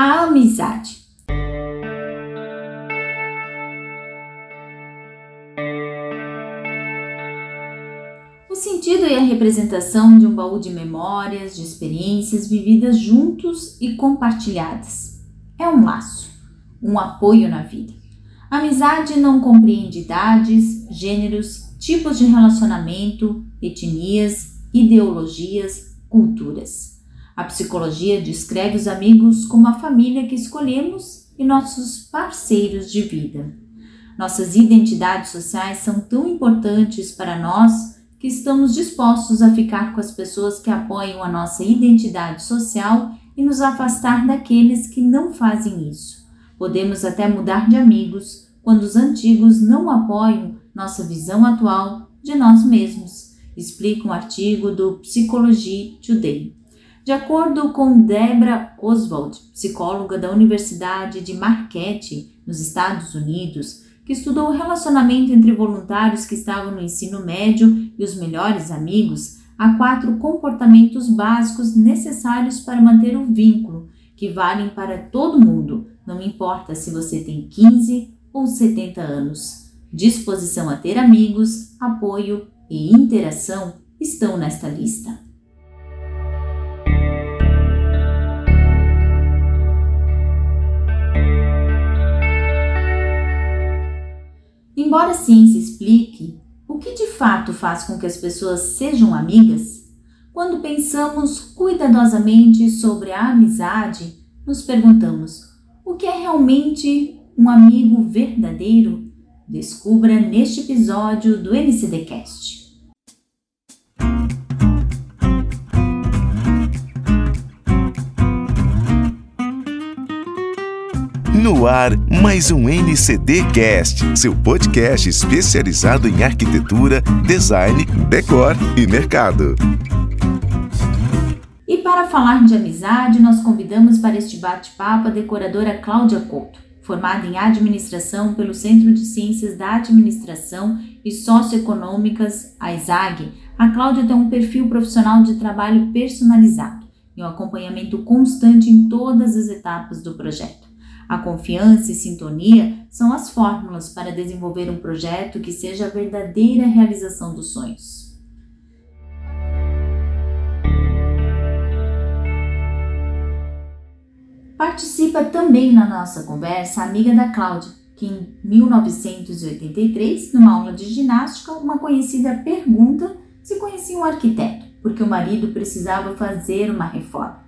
A amizade. O sentido e a representação de um baú de memórias, de experiências vividas juntos e compartilhadas. É um laço, um apoio na vida. Amizade não compreende idades, gêneros, tipos de relacionamento, etnias, ideologias, culturas. A psicologia descreve os amigos como a família que escolhemos e nossos parceiros de vida. Nossas identidades sociais são tão importantes para nós que estamos dispostos a ficar com as pessoas que apoiam a nossa identidade social e nos afastar daqueles que não fazem isso. Podemos até mudar de amigos quando os antigos não apoiam nossa visão atual de nós mesmos, explica um artigo do Psychology Today. De acordo com Debra Oswald, psicóloga da Universidade de Marquette, nos Estados Unidos, que estudou o relacionamento entre voluntários que estavam no ensino médio e os melhores amigos, há quatro comportamentos básicos necessários para manter o vínculo, que valem para todo mundo, não importa se você tem 15 ou 70 anos. Disposição a ter amigos, apoio e interação estão nesta lista. Embora a ciência explique o que de fato faz com que as pessoas sejam amigas, quando pensamos cuidadosamente sobre a amizade, nos perguntamos: o que é realmente um amigo verdadeiro? Descubra neste episódio do NCDcast. No ar, mais um NCD Cast, seu podcast especializado em arquitetura, design, decor e mercado. E para falar de amizade, nós convidamos para este bate-papo a decoradora Cláudia Couto. Formada em administração pelo Centro de Ciências da Administração e Socioeconômicas, a ISAG, a Cláudia tem um perfil profissional de trabalho personalizado e um acompanhamento constante em todas as etapas do projeto. A confiança e sintonia são as fórmulas para desenvolver um projeto que seja a verdadeira realização dos sonhos. Participa também na nossa conversa a amiga da Cláudia, que em 1983, numa aula de ginástica, uma conhecida pergunta se conhecia um arquiteto, porque o marido precisava fazer uma reforma.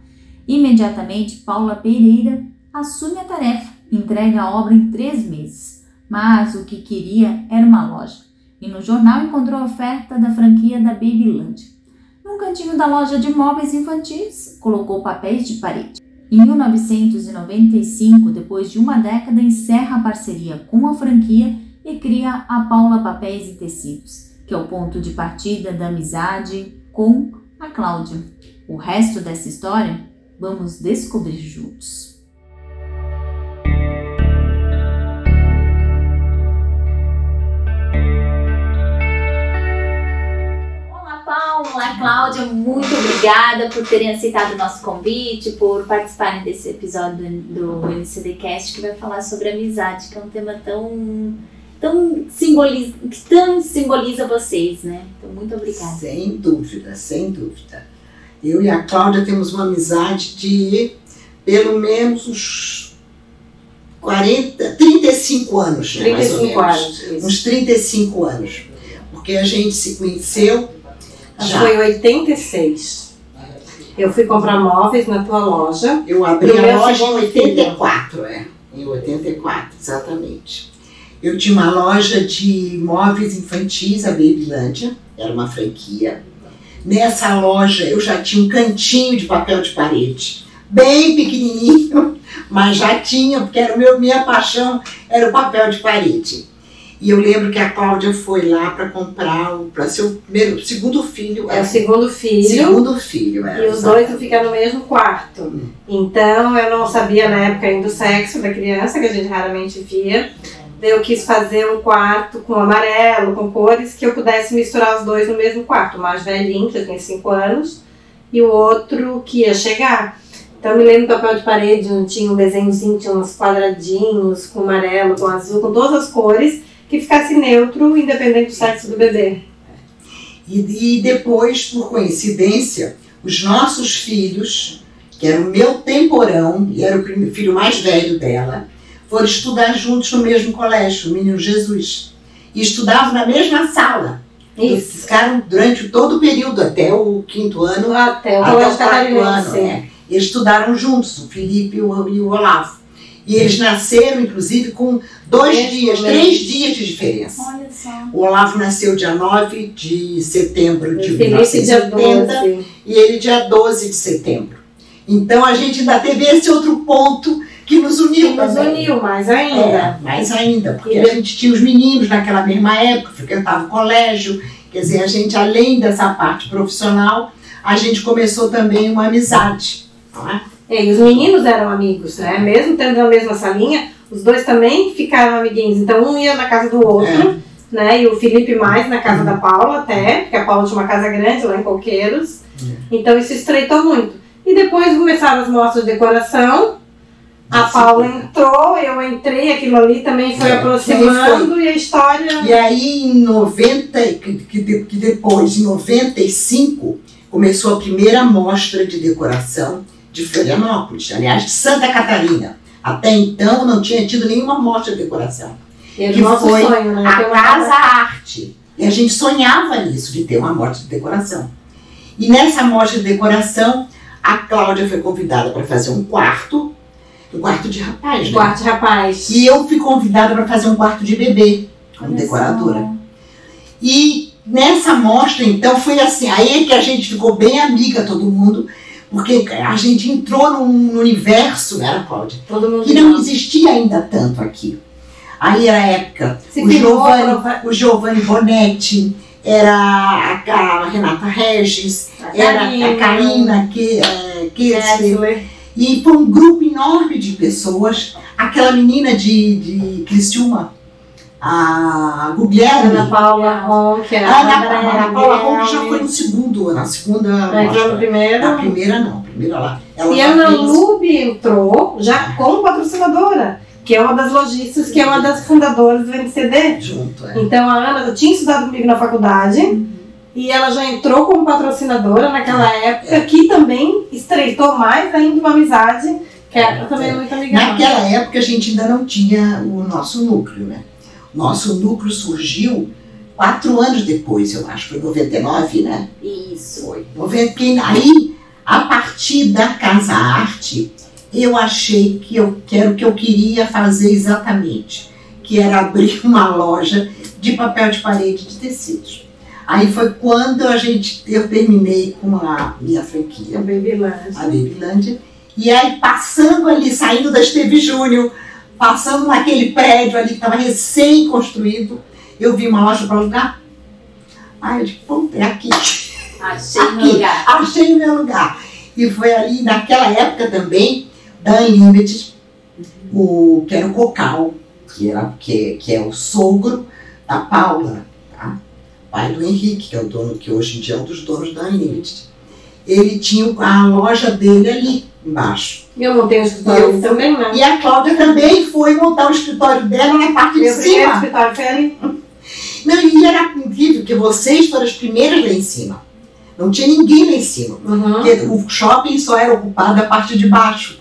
Imediatamente, Paula Pereira assume a tarefa, entrega a obra em três meses, mas o que queria era uma loja, e no jornal encontrou a oferta da franquia da Babyland. Num cantinho da loja de móveis infantis, colocou papéis de parede. Em 1995, depois de uma década, encerra a parceria com a franquia e cria a Paula Papéis e Tecidos, que é o ponto de partida da amizade com a Cláudia. O resto dessa história vamos descobrir juntos. Muito obrigada por terem aceitado o nosso convite, por participarem desse episódio do, do NCDcast que vai falar sobre amizade, que é um tema tão tão simboliza, que tão simboliza vocês, né? Então, muito obrigada. Sem dúvida, sem dúvida. Eu e a Cláudia temos uma amizade de pelo menos uns 40, 35 anos, né, 35 anos. Isso. Uns 35 anos. Porque a gente se conheceu já. Foi em 86. Eu fui comprar móveis na tua loja. Eu abri a loja em 84, é. Em 84, exatamente. Eu tinha uma loja de móveis infantis, a Babylândia, era uma franquia. Nessa loja eu já tinha um cantinho de papel de parede, bem pequenininho, mas já tinha, porque era meu, minha paixão era o papel de parede. E eu lembro que a Cláudia foi lá para comprar para seu primeiro, segundo filho. É o segundo filho. Segundo filho, é. E os dois ficam no mesmo quarto. Hum. Então eu não sabia na época ainda o sexo da criança, que a gente raramente via. Eu quis fazer um quarto com amarelo, com cores, que eu pudesse misturar os dois no mesmo quarto. O mais velhinho, que tinha 5 anos, e o outro que ia chegar. Então eu me lembro do papel de parede, onde tinha um desenhozinho, tinha uns quadradinhos com amarelo, com azul, com todas as cores, que ficasse neutro, independente do sexo do bebê. E, e depois, por coincidência, os nossos filhos, que era o meu temporão, e era o filho mais velho dela, foram estudar juntos no mesmo colégio, o Menino Jesus. E estudavam na mesma sala. Eles Isso. ficaram durante todo o período, até o quinto ano, Até o até o quarto ano. catarinense. é. Eles estudaram juntos, o Felipe e o, e o Olavo. E eles nasceram, inclusive, com dois Mesmo dias, três dias de diferença. Olha só. O Olavo nasceu dia 9 de setembro de Felipe dia 1980 12. e ele dia 12 de setembro. Então a gente ainda teve esse outro ponto que nos uniu Que nos também. uniu mais É, ainda. mais ainda, porque E a gente tinha os meninos naquela mesma época, frequentava o colégio, quer dizer, a gente, além dessa parte profissional, a gente começou também uma amizade. não é? É, e os meninos eram amigos, né? Mesmo tendo a mesma salinha, os dois também ficaram amiguinhos. Então um ia na casa do outro, É. né? E o Felipe mais na casa da Paula até, porque a Paula tinha uma casa grande lá em Coqueiros. Então isso estreitou muito. E depois começaram as mostras de decoração. A Sim. Paula entrou, eu entrei, aquilo ali também foi É, aproximando e a história. E aí, em 90, que, que depois, em 95, começou a primeira mostra de decoração de Florianópolis, aliás, de Santa Catarina. Até então não tinha tido nenhuma mostra de decoração. Era que o nosso foi sonho, né? A Casa Arte. E a gente sonhava nisso, de ter uma mostra de decoração. E nessa mostra de decoração, a Cláudia foi convidada para fazer um quarto, um quarto de rapaz, né? Quarto rapaz. E eu fui convidada para fazer um quarto de bebê, como Olha decoradora. só. E nessa mostra, então, foi assim, aí que a gente ficou bem amiga, todo mundo, porque a gente entrou num universo, né, Cláudia? Todo mundo Que não existia ainda tanto aqui. Aí era a época, o Giovanni, o Giovanni Bonetti, era a, a Renata Regis, era a Karina que, é, Kessler. e foi um grupo enorme de pessoas. Aquela menina de, de Criciúma, a Guglielmi, Ana Paula Ronck, a Ana, Andréa Ana Paula Ronco já foi no segundo, na segunda Ela entrou no mostra. primeiro. Na primeira não, a primeira lá. Ela E já a Ana fez- Lube entrou já como patrocinadora, que é uma das lojistas, que é uma das fundadoras do NCD. junto, é. Então a Ana tinha estudado comigo na faculdade e ela já entrou como patrocinadora naquela época, que também estreitou mais ainda uma amizade, que ela também é muito amigável. Naquela época a gente ainda não tinha o nosso núcleo, né? Nosso núcleo surgiu quatro anos depois, eu acho, foi em 99, né? Isso. Foi. 90, que aí, a partir da Casa Arte, eu achei que, eu, que era o que eu queria fazer exatamente, que era abrir uma loja de papel de parede de tecidos. Aí foi quando a gente, eu terminei com a minha franquia, O Baby Lunch. a Babylandia. E aí, passando ali, saindo da Esteve Júnior, passando naquele prédio ali que estava recém-construído, eu vi uma loja para alugar. Aí eu disse, pô, é aqui. Achei meu Aqui. lugar. Achei o meu lugar. E foi ali, naquela época também, da Unlimited, o, que era o Cocal, que, era, que, que é o sogro da Paula, tá? pai do Henrique, que é o dono, que hoje em dia é um dos donos da Unlimited. Ele tinha a loja dele ali embaixo. E eu montei um escritório Eu também, né? E a Cláudia também foi montar o escritório dela na parte de Meu cima. escritório foi ali. Não, e era incrível, porque vocês foram as primeiras lá em cima. Não tinha ninguém lá em cima. Uhum. Porque o shopping só era ocupado a parte de baixo.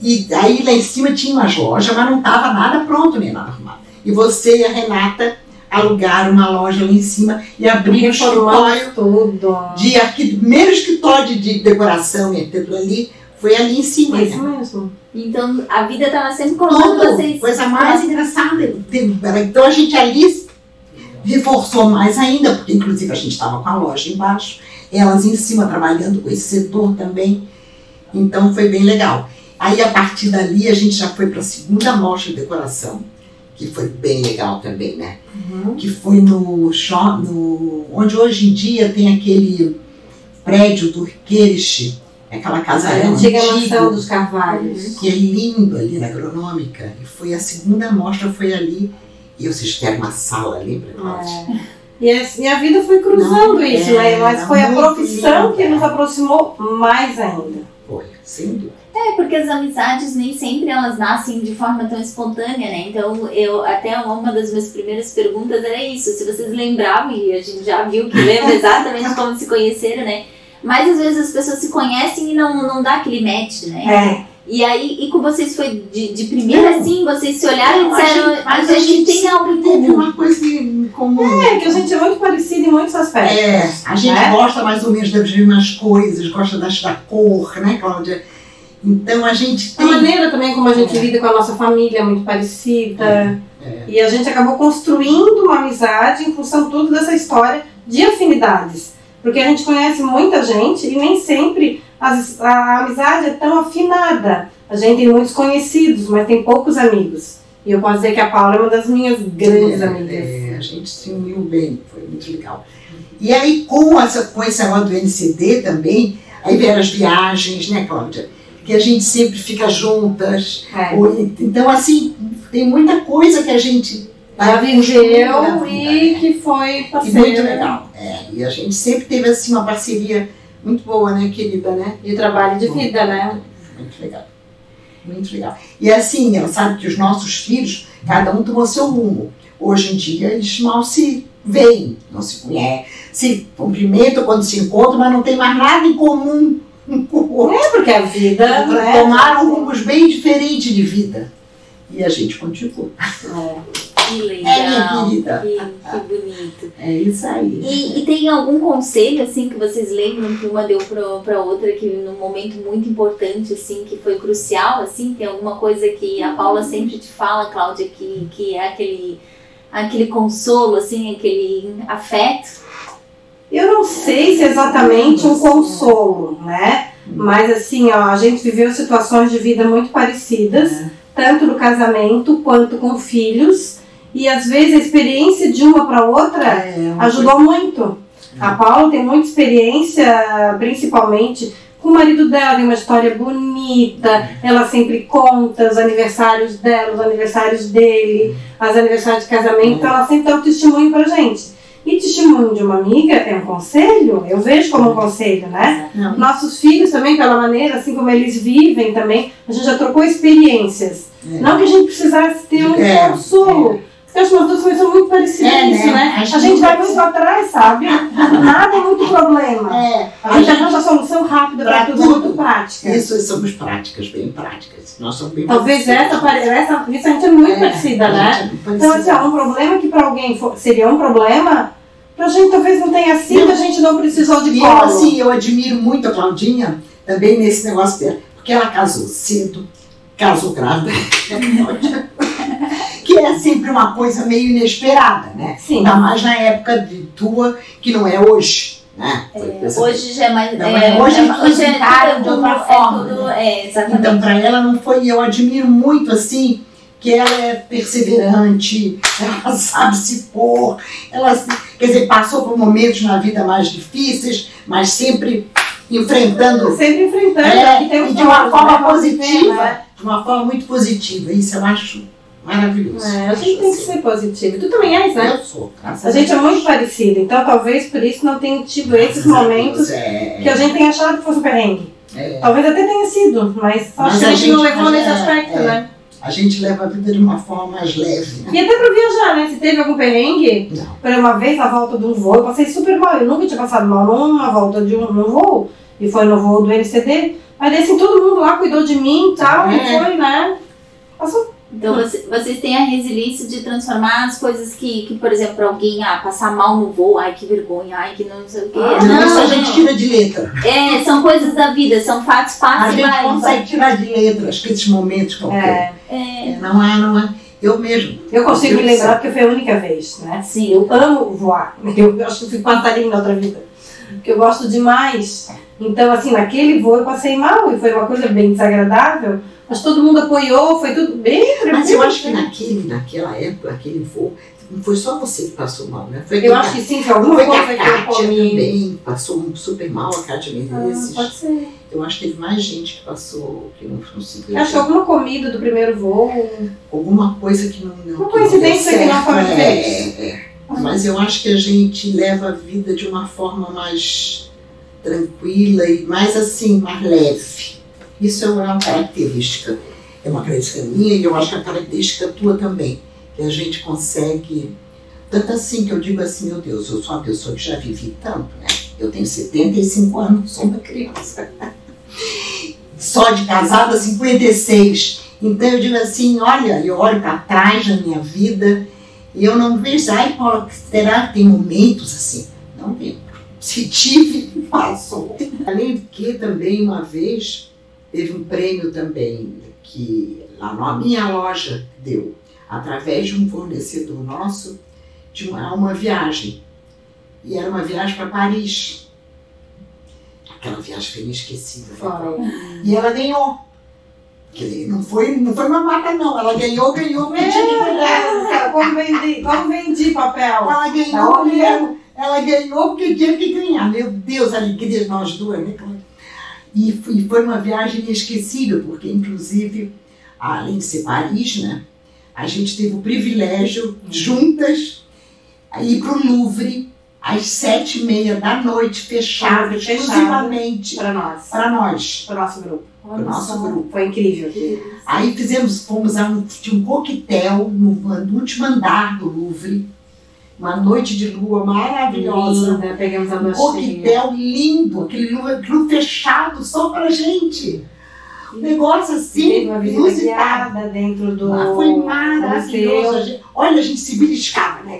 E aí lá em cima tinha umas lojas, mas não estava nada pronto nem nada arrumado. E você e a Renata alugaram uma loja lá em cima e abriram um escritório tudo. de arqui... primeiro escritório de, de decoração e arquitetura ali foi ali em cima. É isso né? mesmo. Então a vida tava sempre colocando Tudo, vocês. coisa mais engraçada. Então a gente ali reforçou mais ainda, porque inclusive a gente estava com a loja embaixo, elas em cima trabalhando com esse setor também. Então foi bem legal. Aí a partir dali a gente já foi para a segunda mostra de decoração, que foi bem legal também, né? Uhum. Que foi no, no onde hoje em dia tem aquele prédio do Kirsch, aquela casa A antiga mansão dos Carvalhos. que é lindo ali na agronômica. E foi a segunda mostra, foi ali. E vocês fizeram uma sala ali para nós. É. E a, e a vida foi cruzando Não, isso, é, né? Mas foi a profissão lindo, que é. nos aproximou mais ainda. Foi, sem dúvida. É, porque as amizades nem sempre elas nascem de forma tão espontânea, né? Então, eu até uma das minhas primeiras perguntas era isso, se vocês lembravam, e a gente já viu que lembra exatamente como se conheceram, né? Mas às vezes as pessoas se conhecem e não, não dá aquele match, né? É. E aí, e com vocês foi de, de primeira, assim, vocês se olharam e Não, a disseram, gente- a mas a gente gente tem algo em Teve comum. uma coisa em comum. É, que a gente é muito parecido em muitos aspectos. É, a gente né? gosta mais ou menos das mesmas coisas, gosta das, da cor, né, Cláudia? Então a gente A tem. maneira também como a gente lida com a nossa família é muito parecida. E a gente acabou construindo uma amizade em função tudo dessa história de afinidades. Porque a gente conhece muita gente e nem sempre as- a amizade é tão afinada. A gente tem muitos conhecidos, mas tem poucos amigos. E eu posso dizer que a Paula é uma das minhas grandes amigas. É, a gente se uniu bem, foi muito legal. E aí, com, essa, com esse negócio do NCD também, aí vieram as viagens, né, Cláudia? Que a gente sempre fica juntas. É. Ou- Então, assim, tem muita coisa que a gente Na vida, e né? que foi E parceira. muito legal. É, e a gente sempre teve assim uma parceria muito boa, né, querida, né? De trabalho e de vida, né? Muito legal. Muito legal. E assim, ela sabe que os nossos filhos, cada um tomou seu rumo. Hoje em dia eles mal se veem, não se conhecem, se cumprimentam quando se encontram, mas não tem mais nada em comum um com o outro. É porque a vida, né? Tomaram rumos bem diferentes de vida. E a gente continua. Que É, minha legal, querida. que, que bonito. É isso aí. E, e tem algum conselho, assim, que vocês lembram que uma deu pra, pra outra, que num momento muito importante, assim, que foi crucial, assim? Tem alguma coisa que a Paula sempre te fala, Cláudia, que, que é aquele, aquele consolo, assim, aquele afeto? Eu não sei se é exatamente um consolo, né? Mas assim, ó, a gente viveu situações de vida muito parecidas, tanto no casamento quanto com filhos, e às vezes a experiência de uma para outra É, uma ajudou muito. A Paula tem muita experiência, principalmente com o marido dela, tem uma história bonita, ela sempre conta os aniversários dela, os aniversários dele, os aniversários de casamento, então ela sempre dá um testemunho pra gente. E testemunho de uma amiga é um conselho, eu vejo como um conselho, né? Não, Nossos filhos também, pela maneira assim como eles vivem também, a gente já trocou experiências. É. Não que a gente precisasse ter um É, consolo. Porque as nossas duas coisas são muito parecidas É, nisso, né? né? Acho A que gente vai vai muito atrás, sabe? Nada é muito problema. É, A gente arranja a solução rápida para tudo, tudo. muito prática. isso somos práticas, bem práticas. Nós somos bem Talvez parecidas. essa, essa, isso a gente é muito É, parecida, a né? é muito Então, assim, parecida. ó, um problema que para alguém for- seria um problema, pra gente talvez não tenha sido, Não. a gente não precisou de E eu, colo. assim, eu admiro muito a Claudinha também nesse negócio dela, porque ela casou cedo, casou grávida, que é sempre uma coisa meio inesperada, né? Sim. Ainda mais na época de tua, que não é hoje, né? Coisa- Hoje já é mais... Não, mas hoje é, tudo se encara de outra forma, É, tudo, né? é, exatamente. Então, para ela não foi. Eu admiro muito assim que ela é perseverante, ela sabe se pôr, ela, quer dizer, passou por momentos na vida mais difíceis, mas sempre enfrentando Sempre enfrentando, É, e e de uma forma né, positiva. né? de uma forma muito positiva. Isso eu acho maravilhoso. É, a gente tem que ser positivo. Tu também és, né? Eu sou, A gente é muito parecido, então talvez por isso não tenha tido esses momentos Deus, é, que a gente tenha achado que fosse um perrengue. é. Talvez até tenha sido, mas, Mas acho que a gente, não levou nesse é, aspecto, é. né? A gente leva a vida de uma forma mais leve. né? E até pra viajar, né? Se teve algum perrengue, Não. por uma vez na volta de um voo, eu passei super mal. Eu nunca tinha passado mal numa volta de um num voo. E foi no voo do NCD. Mas assim, todo mundo lá cuidou de mim e tal. E É. foi, né? Passou. Então você- vocês têm a resiliência de transformar as coisas que, que por exemplo, alguém ah, passar mal no voo, ai que vergonha, ai que não sei o quê. Ah, Não, não, isso a gente tira de letra. É, são coisas da vida, são fatos, A passam e gente vai. consegue tirar de letra aqueles momentos qualquer. É, É, É, Não é, não é. Eu mesmo. eu consigo me lembrar porque foi a única vez, né? sim. Eu amo voar. Eu acho que eu fui passarinho na outra vida. Porque eu gosto demais. Então, assim, naquele voo eu passei mal e foi uma coisa bem desagradável. Mas todo mundo apoiou, foi tudo bem tranquilo. Mas eu acho que naquele, naquela época, aquele voo, não foi só você que passou mal, né? Foi Eu a- acho que sim, foi alguma foi que coisa a que eu Kátia também passou super mal, a Kátia Ah, Menezes. pode ser. Eu acho que teve mais gente que passou, que não conseguiu. Acho que alguma comida do primeiro voo. Alguma coisa que não. não Uma que coincidência que não foi é, é. Mas eu acho que a gente leva a vida de uma forma mais tranquila e mais assim, mais leve. Isso é uma característica, é uma característica minha e eu acho que é uma característica tua também, que a gente consegue, tanto assim que eu digo assim, meu Deus, eu sou uma pessoa que já vivi tanto, né? Eu tenho 75 anos, sou uma criança. Só de casada, 56. Então eu digo assim, olha, eu olho para trás da minha vida e eu não vejo, ai Paula, será que tem momentos assim? Não lembro. Se tive, passou. Além de que também uma vez teve um prêmio também que lá na minha loja deu, através de um fornecedor nosso, de uma, uma viagem. E era uma viagem para Paris. Aquela viagem foi inesquecível. né? E ela ganhou. Quer dizer, não foi, não foi uma mata, não. Ela ganhou, ganhou, que ganhar. É, como vendi, como vendi papel? Ela ganhou Tá. Ela ganhou porque tinha que ganhar. Meu Deus, a alegria de nós duas, né? E foi, uma viagem inesquecível, porque inclusive, além de ser Paris, né? A gente teve o privilégio, juntas, ir para o Louvre às sete e meia da noite, fechado, fechado. exclusivamente Para nós. para nós, Para o nosso grupo. para o nosso grupo. Foi incrível. Aí fizemos, fomos a um, um coquetel no, no último andar do Louvre, uma noite de lua maravilhosa. Linda, pegamos a Um coquetel lindo, aquele lua, fechado só pra gente. Um negócio Teve assim, uma visita inusitado. dentro do Ah, Foi maravilhoso. Olha, a gente se beliscava, né,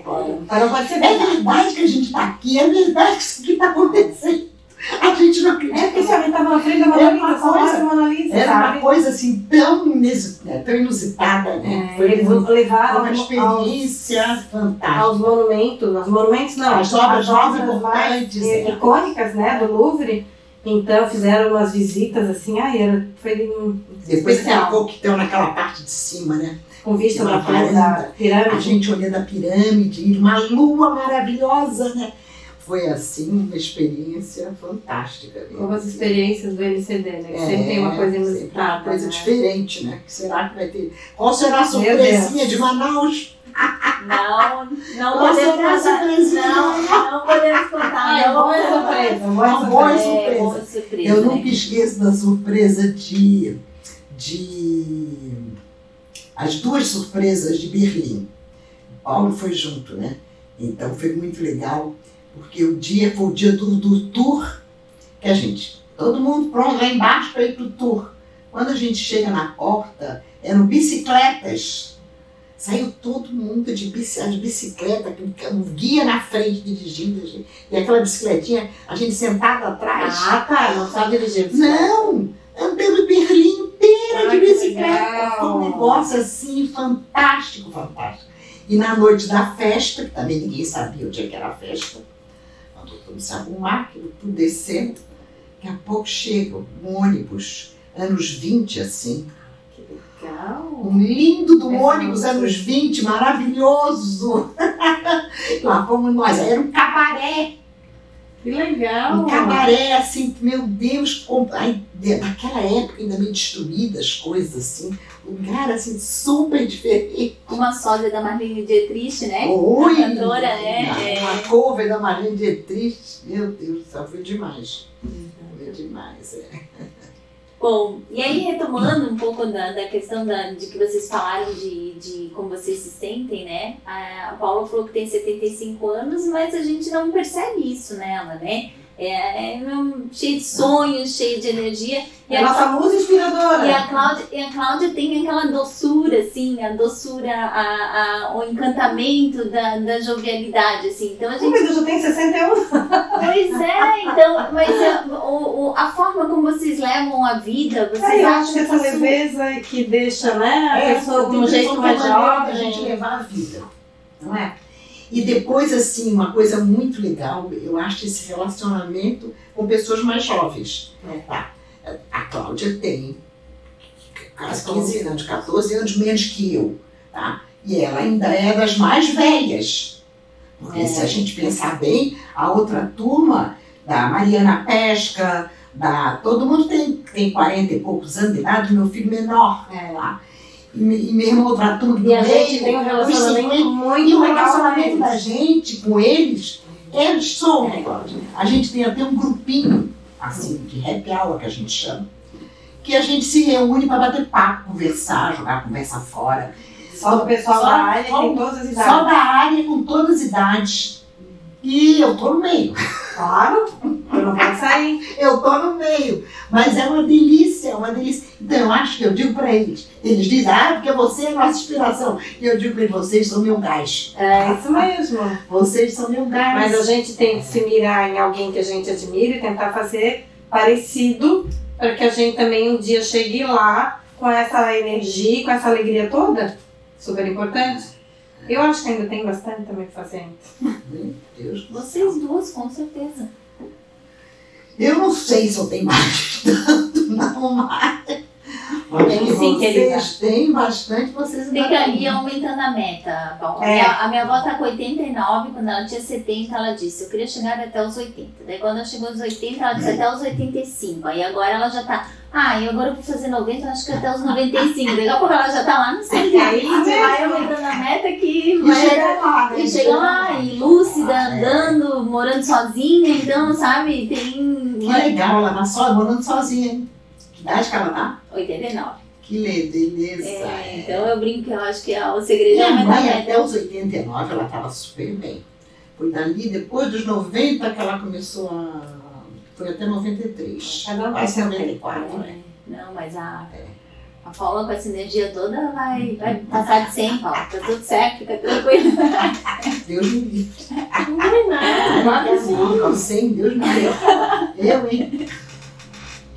pode ser É verdade. que a gente está aqui, é verdade que isso que está acontecendo. A gente não acredita. É porque se alguém estava na frente da Mona uma Lisa, coisa- Mona Lisa, Era uma sabe? coisa assim tão, inis- né, tão inusitada, né? É, Foi eles uma, levaram uma aos, experiência fantástica. aos monumentos, aos monumentos não, As obras mais importantes, é. icônicas, né, do Louvre. Então fizeram umas visitas assim, ai, era, foi um Depois tem a especial, coquetel naquela parte de cima, né? com vista Uma na varanda. da A pirâmide. gente olhando a pirâmide, uma lua maravilhosa, né? Foi assim uma experiência fantástica. mesmo. Como as experiências do LCD, né? Que É, sempre tem uma coisa inusitada. Uma coisa né? diferente, né? Que será que vai ter? Qual será a surpresinha de Manaus? Não, não Qual podemos será a contar. surpresinha? Não, não podemos contar. Ah, é boa surpresa, Uma boa surpresa. É, boa surpresa. Eu né? nunca esqueço da surpresa de, de. As duas surpresas de Berlim. Paulo foi junto, né? Então foi muito legal, porque o dia foi o dia do, do tour que a gente. Todo mundo pronto lá embaixo para ir pro tour. Quando a gente chega na porta, eram bicicletas. Saiu todo mundo de, bici, de bicicleta, com guia na frente dirigindo, a gente. e aquela bicicletinha, a gente sentada atrás. Ah, tá, não sabe dirigir. Não! Andando Berlim inteira Ai, de bicicleta. Foi um negócio assim fantástico, fantástico. E na noite da festa, que também ninguém sabia o dia que era a festa, todo se arrumar, aquilo tudo descendo, daqui a pouco chega um ônibus, anos 20 assim, Legal. um lindo do É, ônibus, nossa. anos 20, maravilhoso. Lá fomos nós, era um cabaré. Que legal. Um cabaré, assim, meu Deus, com- aí, de- naquela época ainda meio destruídas as coisas, assim, lugar, assim, super diferente. Uma sósia da Marlene Dietrich, né? Oi! A cantora, né? Uma, É. uma cover da Marlene Dietrich, meu Deus do céu, foi demais. Foi demais, é. Bom, e aí retomando um pouco da, da questão da, de que vocês falaram de, de como vocês se sentem, né? A, a Paula falou que tem 75 anos, mas a gente não percebe isso nela, né? É, é um- cheia de sonhos, cheia de energia. E É a a, nossa musa inspiradora. e a Cláudia, e a Cláudia tem aquela doçura, assim, a doçura, a, a, o encantamento da, da jovialidade, assim. Então a Ai, gente meu Deus, eu tenho 61. Pois é, então, mas é, o, o- a forma como vocês levam a vida, vocês É, eu acham acho que essa leveza que deixa, né, a É, pessoa de um jeito mais maneira da gente jovem. levar a vida, não é? E depois, assim, uma coisa muito legal, eu acho esse relacionamento com pessoas mais jovens. É. Tá? A Cláudia tem quase 15 anos, 14 anos menos que eu, tá? E ela ainda é das mais velhas. Porque É. se a gente pensar bem, a outra turma, da Mariana Pesca, da, todo mundo tem, tem 40 e poucos anos de idade, meu filho menor. É. Tá? E, me- mesmo outra turma do E a meio, gente tem um relacionamento 50, muito e o com relacionamento da gente com eles, eles são, Cláudia? A gente tem até um grupinho, assim, de happy hour que a gente chama, que a gente se reúne para bater papo, conversar, jogar a conversa fora. Só do pessoal Só- da área só- tem todas as idades. Só da área, com todas as idades. E eu tô no meio. Claro, eu não pode sair. Eu tô no meio. Mas é uma delícia, é uma delícia. Então eu acho que eu digo para eles. Eles dizem, ah, porque você é a nossa inspiração. E eu digo para eles, vocês são meu gás. É isso mesmo. Vocês são meu gás. Mas a gente tem que se mirar em alguém que a gente admira e tentar fazer parecido para que a gente também um dia chegue lá com essa energia, com essa alegria toda. Super importante. Eu acho que ainda tem bastante também pra fazer. Meu Deus. Vocês duas, com certeza. Eu não sei se eu tenho mais tanto, não mais. Mas Tem sim, vocês querida. têm bastante, vocês Tem ainda que ir aumentando a meta. Bom, a, É. minha, a minha avó tá com 89, quando ela tinha 70, ela disse, eu queria chegar até os 80. Daí quando ela chegou aos 80, ela disse até os 85. Aí agora ela já tá, ah, e agora eu vou fazer 90, eu acho que até os 95. Daqui a pouco ela já tá lá no 120, vai aumentando a meta que E vai... chega lá, né? E chega lá, e lúcida, andando, morando sozinha, então, sabe, tem Que legal, ela tá só morando sozinha, hein? Que idade que ela tá? 89. Que le- beleza. É, então eu brinco que eu acho que é o segredo é Minha a mãe, até os 89, ela estava super bem. Foi dali, depois dos 90, que ela começou a. Foi até 93. Cada um tem Quase seu 94, É, né? Não, mas a, a Paula com essa energia toda vai, vai passar de 100, Paula. Tá tudo certo, fica tranquilo. Deus me livre. Não é nada, claro que sim. Não, sem Deus me livre. Eu, hein?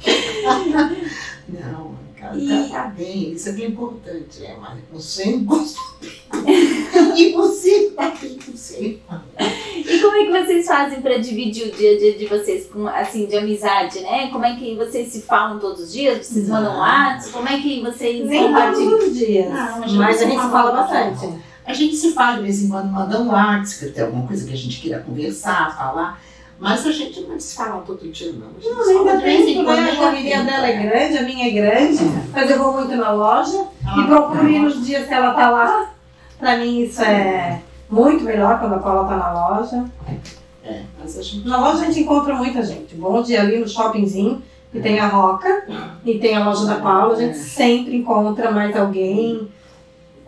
Não, E- tá, tá bem. Isso aqui é importante. É, mas com 100, com Impossível, tá bem com 100. E como é que vocês fazem pra dividir o dia a dia de vocês, com, assim, de amizade, né? Como é que vocês se falam todos os dias? Vocês Não. mandam WhatsApp? Como é que vocês Nem compartilham? todos os dias. Não, a mas gente a se gente fala fala bastante. bastante. A gente se fala de vez em quando, manda um WhatsApp, que tem alguma coisa que a gente queira conversar, falar. Mas a gente não se fala todo dia, não. Não, ainda de vez em tempo, quando. né? A correria tempo, dela é é. grande, a minha é grande, mas eu vou muito na loja Ela e procuro ir nos dias que ela tá lá. Pra mim isso é muito melhor quando a Paula tá na loja. É, mas a gente. Na loja a gente encontra muita gente. Bom dia ali no shoppingzinho, que tem a Roca e tem a loja da Paula, a gente sempre encontra mais alguém.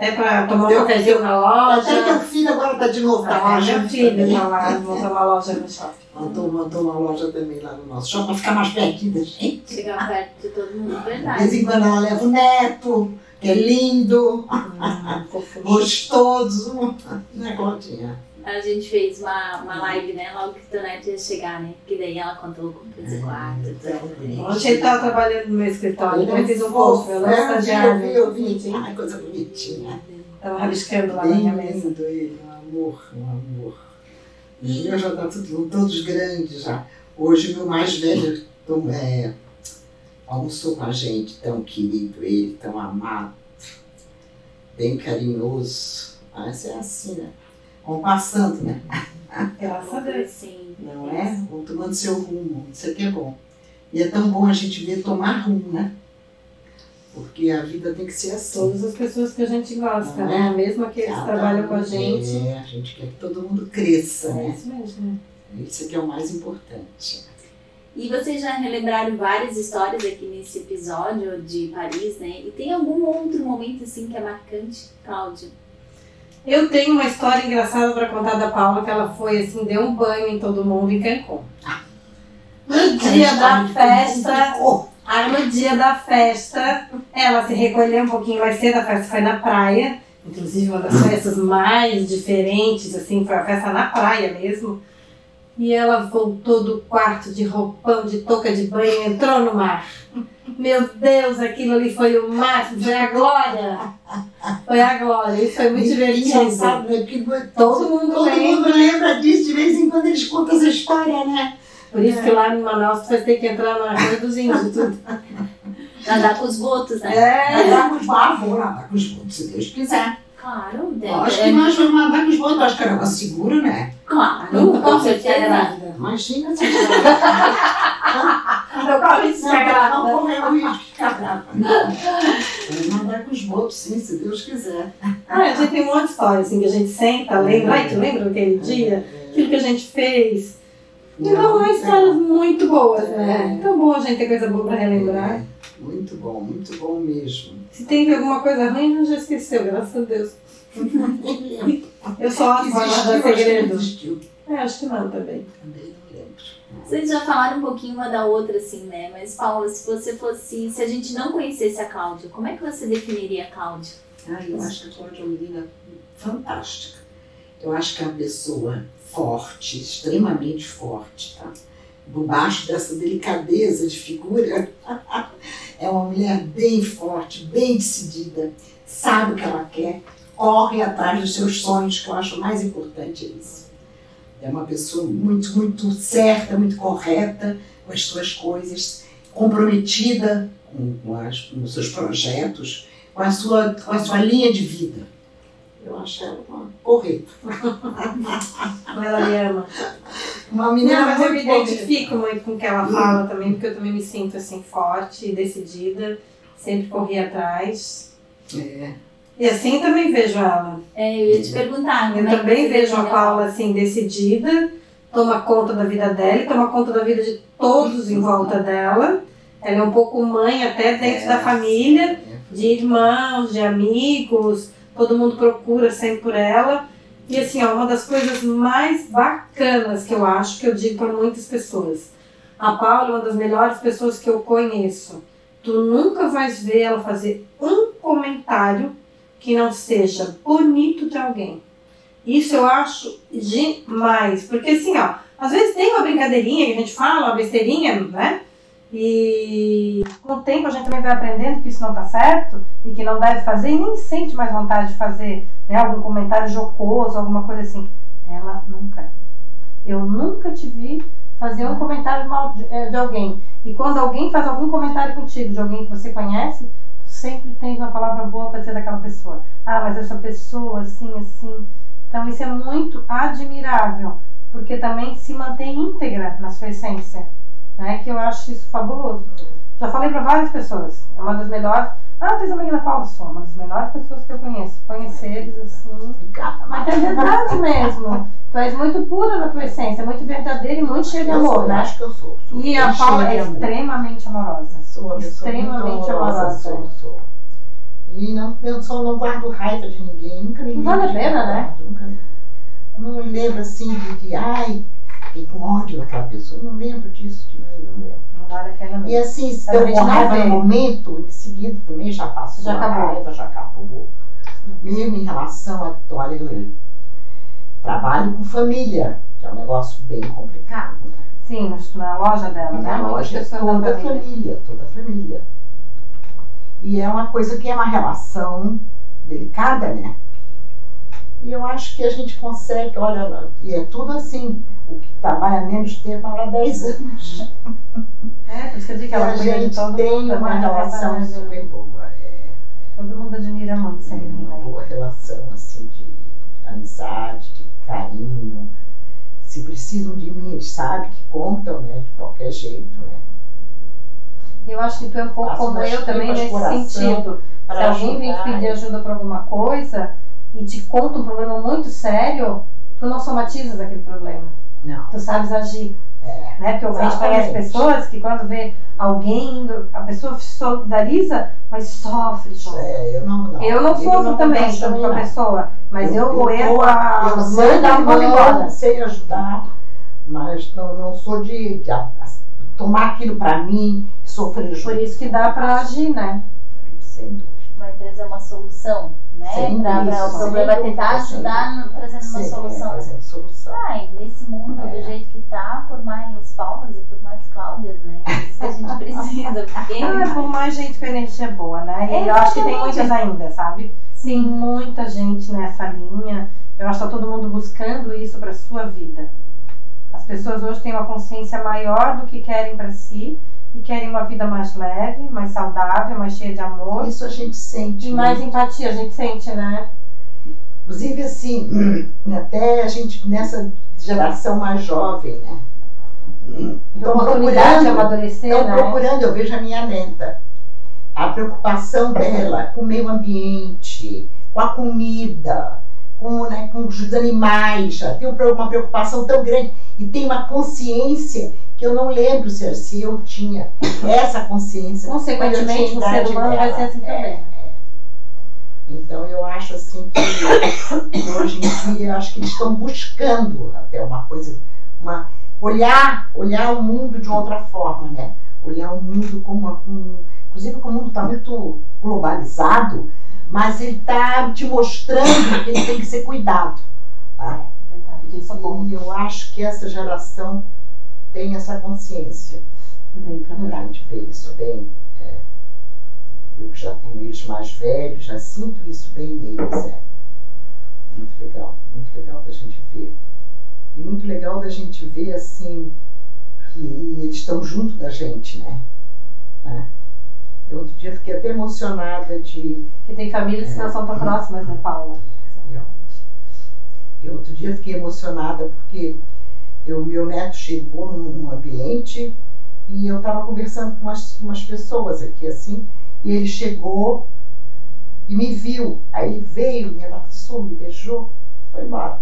É pra tomar um cafezinho na Até teu loja. filho agora tá de novo na Ah, loja. Minha filha tá lá, montar uma loja no shopping. Montou, montou uma loja também lá no nosso shopping pra ficar mais pertinho da gente. Chegar perto de todo mundo, De vez verdade. em quando ela leva o neto, que é lindo, Hum, gostoso. Né, Claudinha? A gente fez uma, uma live, né? Logo que o Tonete ia chegar, né? Porque daí ela contou como fez o quarto. tudo. Ontem ele tava trabalhando no meu escritório, então eu fiz um post, eu né? estagiário. Eu vi, eu vi. Ai, coisa bonitinha. Tava rabiscando lá na minha mesa. lindo ele, um amor, um amor. E eu já tá tudo, todos grandes já. Hoje o meu mais velho tom- é, almoçou com a gente, tão querido ele, tão amado, bem carinhoso. Mas é assim, né? Vão passando, né? Graças a Deus. Sim. Não é? Vão tomando seu rumo. Isso aqui é bom. E é tão bom a gente ver tomar rumo, né? Porque a vida tem que ser assim. Todas as pessoas que a gente gosta, Não né? é? Mesmo aqueles que trabalham com a gente. É, a gente quer que todo mundo cresça, É né? isso mesmo. Isso aqui é o mais importante. E vocês já relembraram várias histórias aqui nesse episódio de Paris, né? E tem algum outro momento assim que é marcante, Cláudia? Eu tenho uma história engraçada para contar da Paula, que ela foi assim, deu um banho em todo mundo em Cancún. No dia da festa, aí no dia da festa, ela se recolheu um pouquinho mais cedo, a festa foi na praia, inclusive uma das festas mais diferentes, assim, foi a festa na praia mesmo. E ela voltou do quarto de roupão, de touca de banho, entrou no mar. Meu Deus, aquilo ali foi o máximo, foi a glória. Foi a glória, isso foi muito divertido. Engraçado, né? Porque Todo mundo todo lembra. mundo lembra disso, de vez em quando eles contam essa história, né? Por isso que lá em Manaus vai ter que entrar na coisa dos índios e tudo. Nadar com os botos, né? É, nadar com os vou nadar com os botos, se Deus quiser. Claro, deve- Acho que nós vamos nadar com os botos, acho que era mais seguro, né? Claro, com certeza. Imagina se Então, qual isso Não correu o risco de ficar brava. Nadar com os botos, sim, se Deus quiser. Ah, a gente tem um monte de história, assim, que a gente senta, lembra. Ai, tu lembra daquele dia? Aquilo que a gente fez. Então, são histórias muito boas, né? Tão bom a gente ter coisa boa pra relembrar. Muito bom, muito bom mesmo. Se tem alguma coisa ruim, já esqueceu, graças a Deus. Eu só acho guardar segredo. É, acho que não também. Também não. Vocês já falaram um pouquinho uma da outra, assim, né? Mas, Paula, se você fosse. Se a gente não conhecesse a Cláudia, como é que você definiria a Cláudia? Ah, eu acho que a Cláudia é uma menina fantástica. Eu acho que é uma pessoa forte, extremamente forte, tá? Por baixo dessa delicadeza de figura, é uma mulher bem forte, bem decidida, sabe o que ela quer, corre atrás dos seus sonhos, que eu acho mais importante é isso. É uma pessoa muito, muito certa, muito correta com as suas coisas, comprometida com, com, as, com os seus projetos, com a, sua, com a sua linha de vida. Eu acho ela uma correta. Ela me ama. Uma menina Não, mas eu me identifico muito com o que ela fala também, porque eu também me sinto assim forte e decidida, sempre corri atrás. É. E assim também vejo ela. É, eu ia te perguntar. Eu é também você vejo a Paula assim decidida, toma conta da vida dela, e toma conta da vida de todos em volta dela. Ela é um pouco mãe até dentro É. da família, É. de irmãos, de amigos, todo mundo procura sempre por ela. E assim, ó, uma das coisas mais bacanas que eu acho, que eu digo para muitas pessoas. A Paula é uma das melhores pessoas que eu conheço. Tu nunca vais ver ela fazer um comentário que não seja bonito de alguém. Isso eu acho demais. Porque assim, ó, às vezes tem uma brincadeirinha que a gente fala, uma besteirinha, né? E com o tempo a gente também vai aprendendo que isso não tá certo e que não deve fazer e nem sente mais vontade de fazer né, algum comentário jocoso, alguma coisa assim. Ela nunca. Eu nunca te vi fazer um comentário mal de, eh, de alguém. E quando alguém faz algum comentário contigo de alguém que você conhece, sempre tens uma palavra boa para dizer daquela pessoa. Ah, mas essa pessoa, assim, assim. Então isso é muito admirável, porque também se mantém íntegra na sua essência né? Que eu acho isso fabuloso. Já falei para várias pessoas. É uma das melhores. Ah, tu és amiga da Paula? Sou uma das melhores pessoas que eu conheço. Conhecer eles assim. Mas é verdade mesmo. Tu és muito pura na tua essência, muito verdadeira e muito cheia de amor, sou, né? Acho que eu sou. sou E a Paula é extremamente amorosa. Sou extremamente muito amorosa. amorosa. Sou, sou. E não, eu só não guardo raiva de ninguém. Nunca me Não lembro vale a pena, né? Nunca, não me lembro assim de, de ai, fiquei com ódio daquela pessoa. Não lembro disso. De, não lembro. Não vale a pena E assim, se deu com raiva vê. no momento, em seguida também já passou. Já acabou. raiva já acabou. Mesmo em relação a, olha, eu trabalho com família, que é um negócio bem complicado. Né? Sim, mas na loja dela, né? Na Muitas loja é toda a família. família, toda a família. E é uma coisa que é uma relação delicada, né? E eu acho que a gente consegue, olha, e é tudo assim, o que trabalha menos tempo há 10 anos. É, por isso que eu digo que ela a gente tem mundo. uma né? relação Trabalha. super boa. É, Todo mundo admira muito essa é menina uma boa relação assim de amizade, de carinho. Se precisam de mim, eles sabem que contam, né? De qualquer jeito, né? Eu acho que tu é um pouco Faço como eu também nesse sentido. Se alguém vem te pedir ajuda para alguma coisa e te conta um problema muito sério, tu não somatizas aquele problema. Não. Tu sabes agir. É. Né? Porque a gente Exatamente. conhece pessoas que quando vê alguém indo, a pessoa se solidariza, mas sofre, chora. É, eu não, não. Eu não sofro também junto com a pessoa, mas eu, a eu mãe sei da dar mão embora. sei ajudar, mas não, não sou de, de a- a- tomar aquilo pra mim e sofrer junto. Por isso que dá para agir, né? Sem dúvida. Vai trazer uma solução, né? Isso, o problema tentar ajudar trazendo uma. É, solução. Ai, nesse mundo É. do jeito que tá, por Paulas e por mais Cláudias, né? É isso que a gente precisa, porque Ah, por mais gente com energia boa, né? E eu acho que tem muitas ainda, sabe? Tem muita gente nessa linha. Eu acho que tá todo mundo buscando isso para sua vida. As pessoas hoje têm uma consciência maior do que querem para si e querem uma vida mais leve, mais saudável, mais cheia de amor Isso a gente sente. e mais empatia. A gente sente, né? Inclusive, assim, até a gente nessa geração mais jovem, né? Estão procurando, amadurecer, estão né? procurando, eu vejo a minha neta, a preocupação dela com o meio ambiente, com a comida, com, né, com os animais, já tem uma preocupação tão grande e tem uma consciência que eu não lembro se, se eu tinha essa consciência. Consequentemente, o ser humano vai ser assim também. É, é. Então eu acho assim que hoje em dia acho que eles estão buscando até uma coisa, uma olhar, olhar o mundo de outra forma, né? Olhar o mundo como uma, um, inclusive como o mundo está muito globalizado, mas ele está te mostrando que ele tem que ser cuidado. Tá? Isso é. E eu acho que essa geração tem essa consciência. Vem pra A gente vê isso bem. É, eu que já tenho eles mais velhos, já sinto isso bem neles. É. Muito legal, muito legal da gente ver. E muito legal da gente ver assim que eles estão junto da gente, né? né? Eu outro dia fiquei até emocionada de. Que tem famílias que não são tão próximas, né, Paula? Eu outro dia fiquei emocionada porque o meu neto chegou num ambiente e eu estava conversando com umas, umas pessoas aqui assim, e ele chegou e me viu. Aí ele veio, me abraçou, me beijou, foi embora.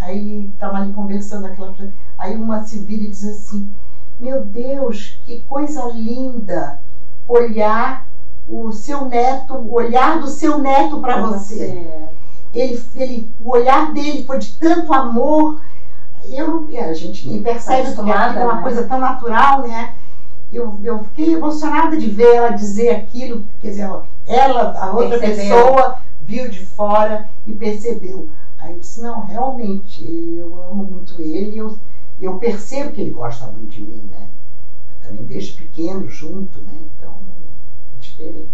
Aí estava ali conversando aquela Aí uma se vira e diz assim: Meu Deus, que coisa linda olhar o seu neto, o olhar do seu neto para você. você. Ele, ele, o olhar dele foi de tanto amor. Eu, a gente nem percebe porque aquilo é uma né? coisa tão natural, né? Eu, eu fiquei emocionada de ver ela dizer aquilo, quer dizer, ela, ela a outra Percebeu. pessoa viu de fora e percebeu. Aí eu disse, não, realmente, eu amo muito ele, eu, eu percebo que ele gosta muito de mim, né? Eu também desde pequeno junto, né? Então, é diferente.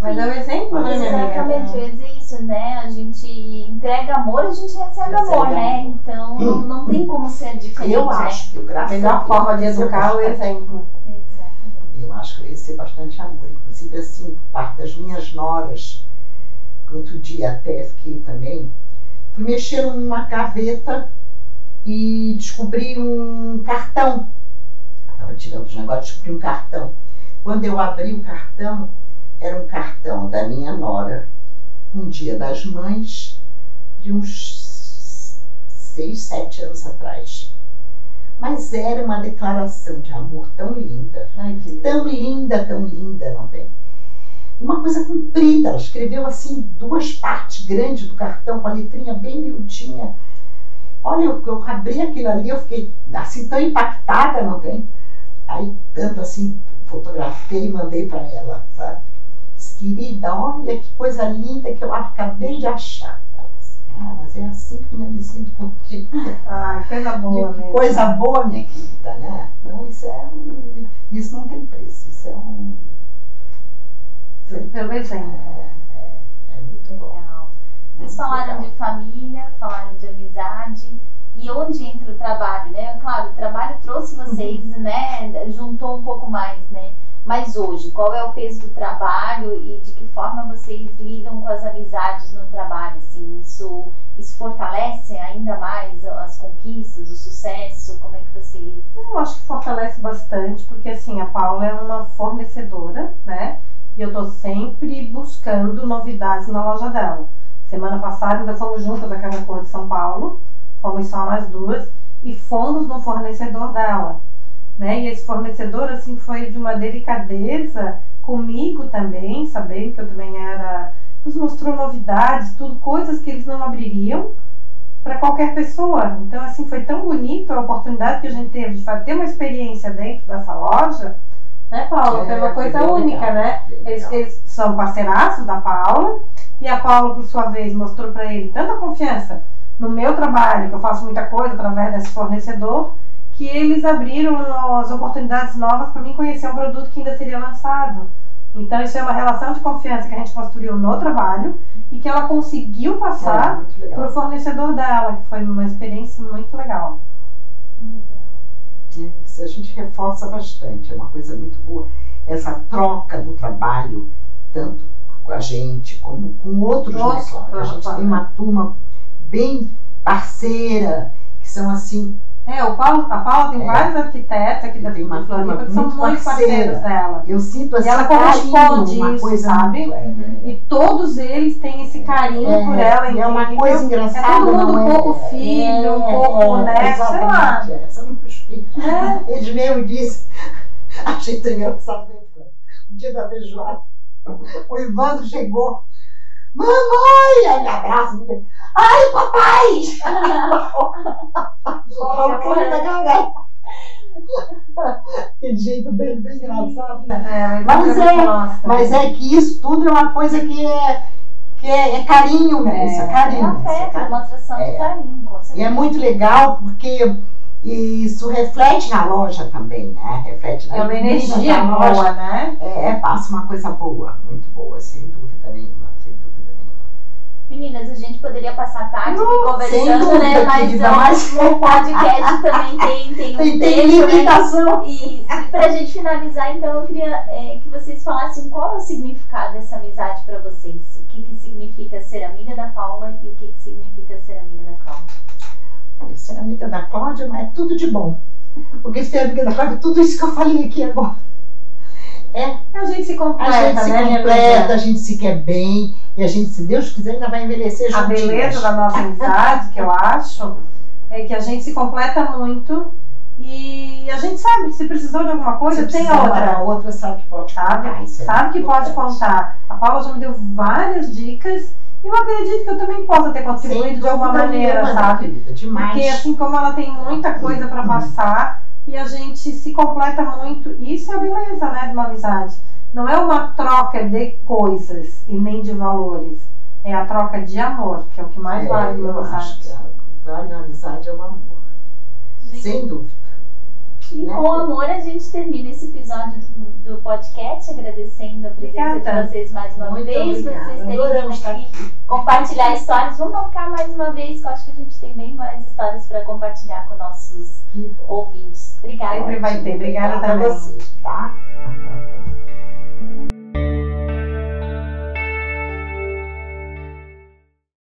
Mas é um exemplo, né, amiga? Exatamente, eu ia dizer isso, né? A gente entrega amor, a gente recebe Recebe amor, né? amor. Então não, não tem como ser diferente. Eu né? acho que o A graças melhor a Deus, forma de educar é o exemplo. Exatamente. Eu acho que eu recebi bastante amor, inclusive assim, por parte das minhas noras. que Outro dia até fiquei também. Fui mexer numa gaveta e descobri um cartão. Estava tirando os negócios, descobri um cartão. Quando eu abri o cartão, era um cartão da minha nora, um dia das mães, de uns seis, sete anos atrás. Mas era uma declaração de amor tão linda Ai, tão linda, tão linda, não tem? Uma coisa comprida, ela escreveu assim duas partes grandes do cartão com a letrinha bem miudinha. Olha, eu, eu abri aquilo ali, eu fiquei assim tão impactada, não tem? Aí tanto assim fotografei e mandei para ela, sabe? Disse, Querida, olha que coisa linda que eu acabei de achar. Ela disse, ah, mas é assim que eu me sinto por ti. Ai, coisa boa mesmo. coisa boa, minha querida, né? Então isso é um. Isso não tem preço, isso é um. Pelo exemplo. É, é muito bom. Legal. Vocês Muito falaram legal. de família, falaram de amizade. E onde entra o trabalho, né? Claro, o trabalho trouxe vocês, Uhum. né? Juntou um pouco mais, né? Mas hoje, qual é o peso do trabalho e de que forma vocês lidam com as amizades no trabalho? Assim, isso, isso fortalece ainda mais as conquistas, o sucesso? Como é que vocês. Eu acho que fortalece bastante, porque assim, a Paula é uma fornecedora, né? E eu tô sempre buscando novidades na loja dela. Semana passada ainda fomos juntas à Casa Cor de São Paulo, fomos só nós duas, e fomos no fornecedor dela. Né? E esse fornecedor, assim, foi de uma delicadeza comigo também, sabendo que eu também era. Nos mostrou novidades, tudo, coisas que eles não abririam para qualquer pessoa. Então, assim, foi tão bonito a oportunidade que a gente teve de ter uma experiência dentro dessa loja, né, Paula? Foi uma É, coisa única, legal, né? Eles, legal. eles são parceiraços da Paula e a Paula, por sua vez, mostrou para ele tanta confiança no meu trabalho, que eu faço muita coisa através desse fornecedor, que eles abriram as oportunidades novas para mim conhecer um produto que ainda seria lançado. Então, isso é uma relação de confiança que a gente construiu no trabalho e que ela conseguiu É, passar muito legal. para o fornecedor dela, que foi uma experiência muito legal. É, Isso a gente reforça bastante, é uma coisa muito boa. Essa troca do trabalho, tanto com a gente como com outros, né? Cláudia? A gente tem uma turma bem parceira, que são assim, É, o Paulo, a Paula tem É. vários arquitetos aqui da Tem uma Floripa que são muito parceiros dela. eu sinto assim, ela carinho, corresponde uma isso, coisa sabe? muito- é, E todos eles têm esse carinho é, por ela. e é uma coisa engraçada, É todo mundo um é? pouco filho, um pouco, né, sei lá. É, são os filhos. É. Ele mesmo disse, achei tão engraçado, né? o dia da feijoada, o Evandro chegou, mamãe, aí me abraça, me diz, ai papai! o cara da galera. Aquele jeito dele bem engraçado. É, Mas é, mas é que isso tudo é uma coisa que é, que é, é carinho mesmo, é, É carinho. afeto, sabe? demonstração de É. carinho, E é muito legal porque isso reflete na loja também, né? Reflete na É uma energia na loja. boa, né? É, passa uma coisa boa, muito boa, sem dúvida nenhuma, sem dúvida nenhuma. Meninas, a gente poderia passar a tarde conversando, dúvida, né? Mas, querida, ó, mas- o podcast também tem, tem um Tem, tem tempo, né? limitação. E pra gente finalizar, então, eu queria é, que vocês falassem qual é o significado dessa amizade pra vocês. O que, que significa ser amiga da Paula e o que, que significa ser amiga da. Amiga da Cláudia, mas é tudo de bom. Porque ser amiga da Cláudia é tudo isso que eu falei aqui agora. A gente se A completa, gente se né, completa, a gente se quer bem, e a gente, se Deus quiser, ainda vai envelhecer A juntinhas. beleza da nossa amizade, que eu acho, é que a gente se completa muito e a gente sabe que se precisou de alguma coisa, Se tem outra. A outra sabe que pode Sabe? contar, é Sabe que muito pode contar. A Paula já me deu várias dicas eu acredito que eu também possa ter contribuído Sem de alguma maneira, nenhuma, sabe? querida, Demais. Porque assim como ela tem muita coisa pra passar e a gente se completa muito, isso é a beleza, né, de uma amizade. Não é uma troca de coisas e nem de valores. É a troca de amor, que é o que mais É, vale acho amizade. vale na amizade é o amor. Sem dúvida. E né? com amor a gente termina esse episódio do, do podcast, agradecendo a presença Obrigada. de vocês mais uma Muito vez, obrigada. vocês terem vindo aqui aqui. compartilhar histórias. Vamos marcar mais uma vez, que eu acho que a gente tem bem mais histórias para compartilhar com nossos ouvintes. Obrigada. Sempre vai ter. Obrigada Obrigada a vocês, tá?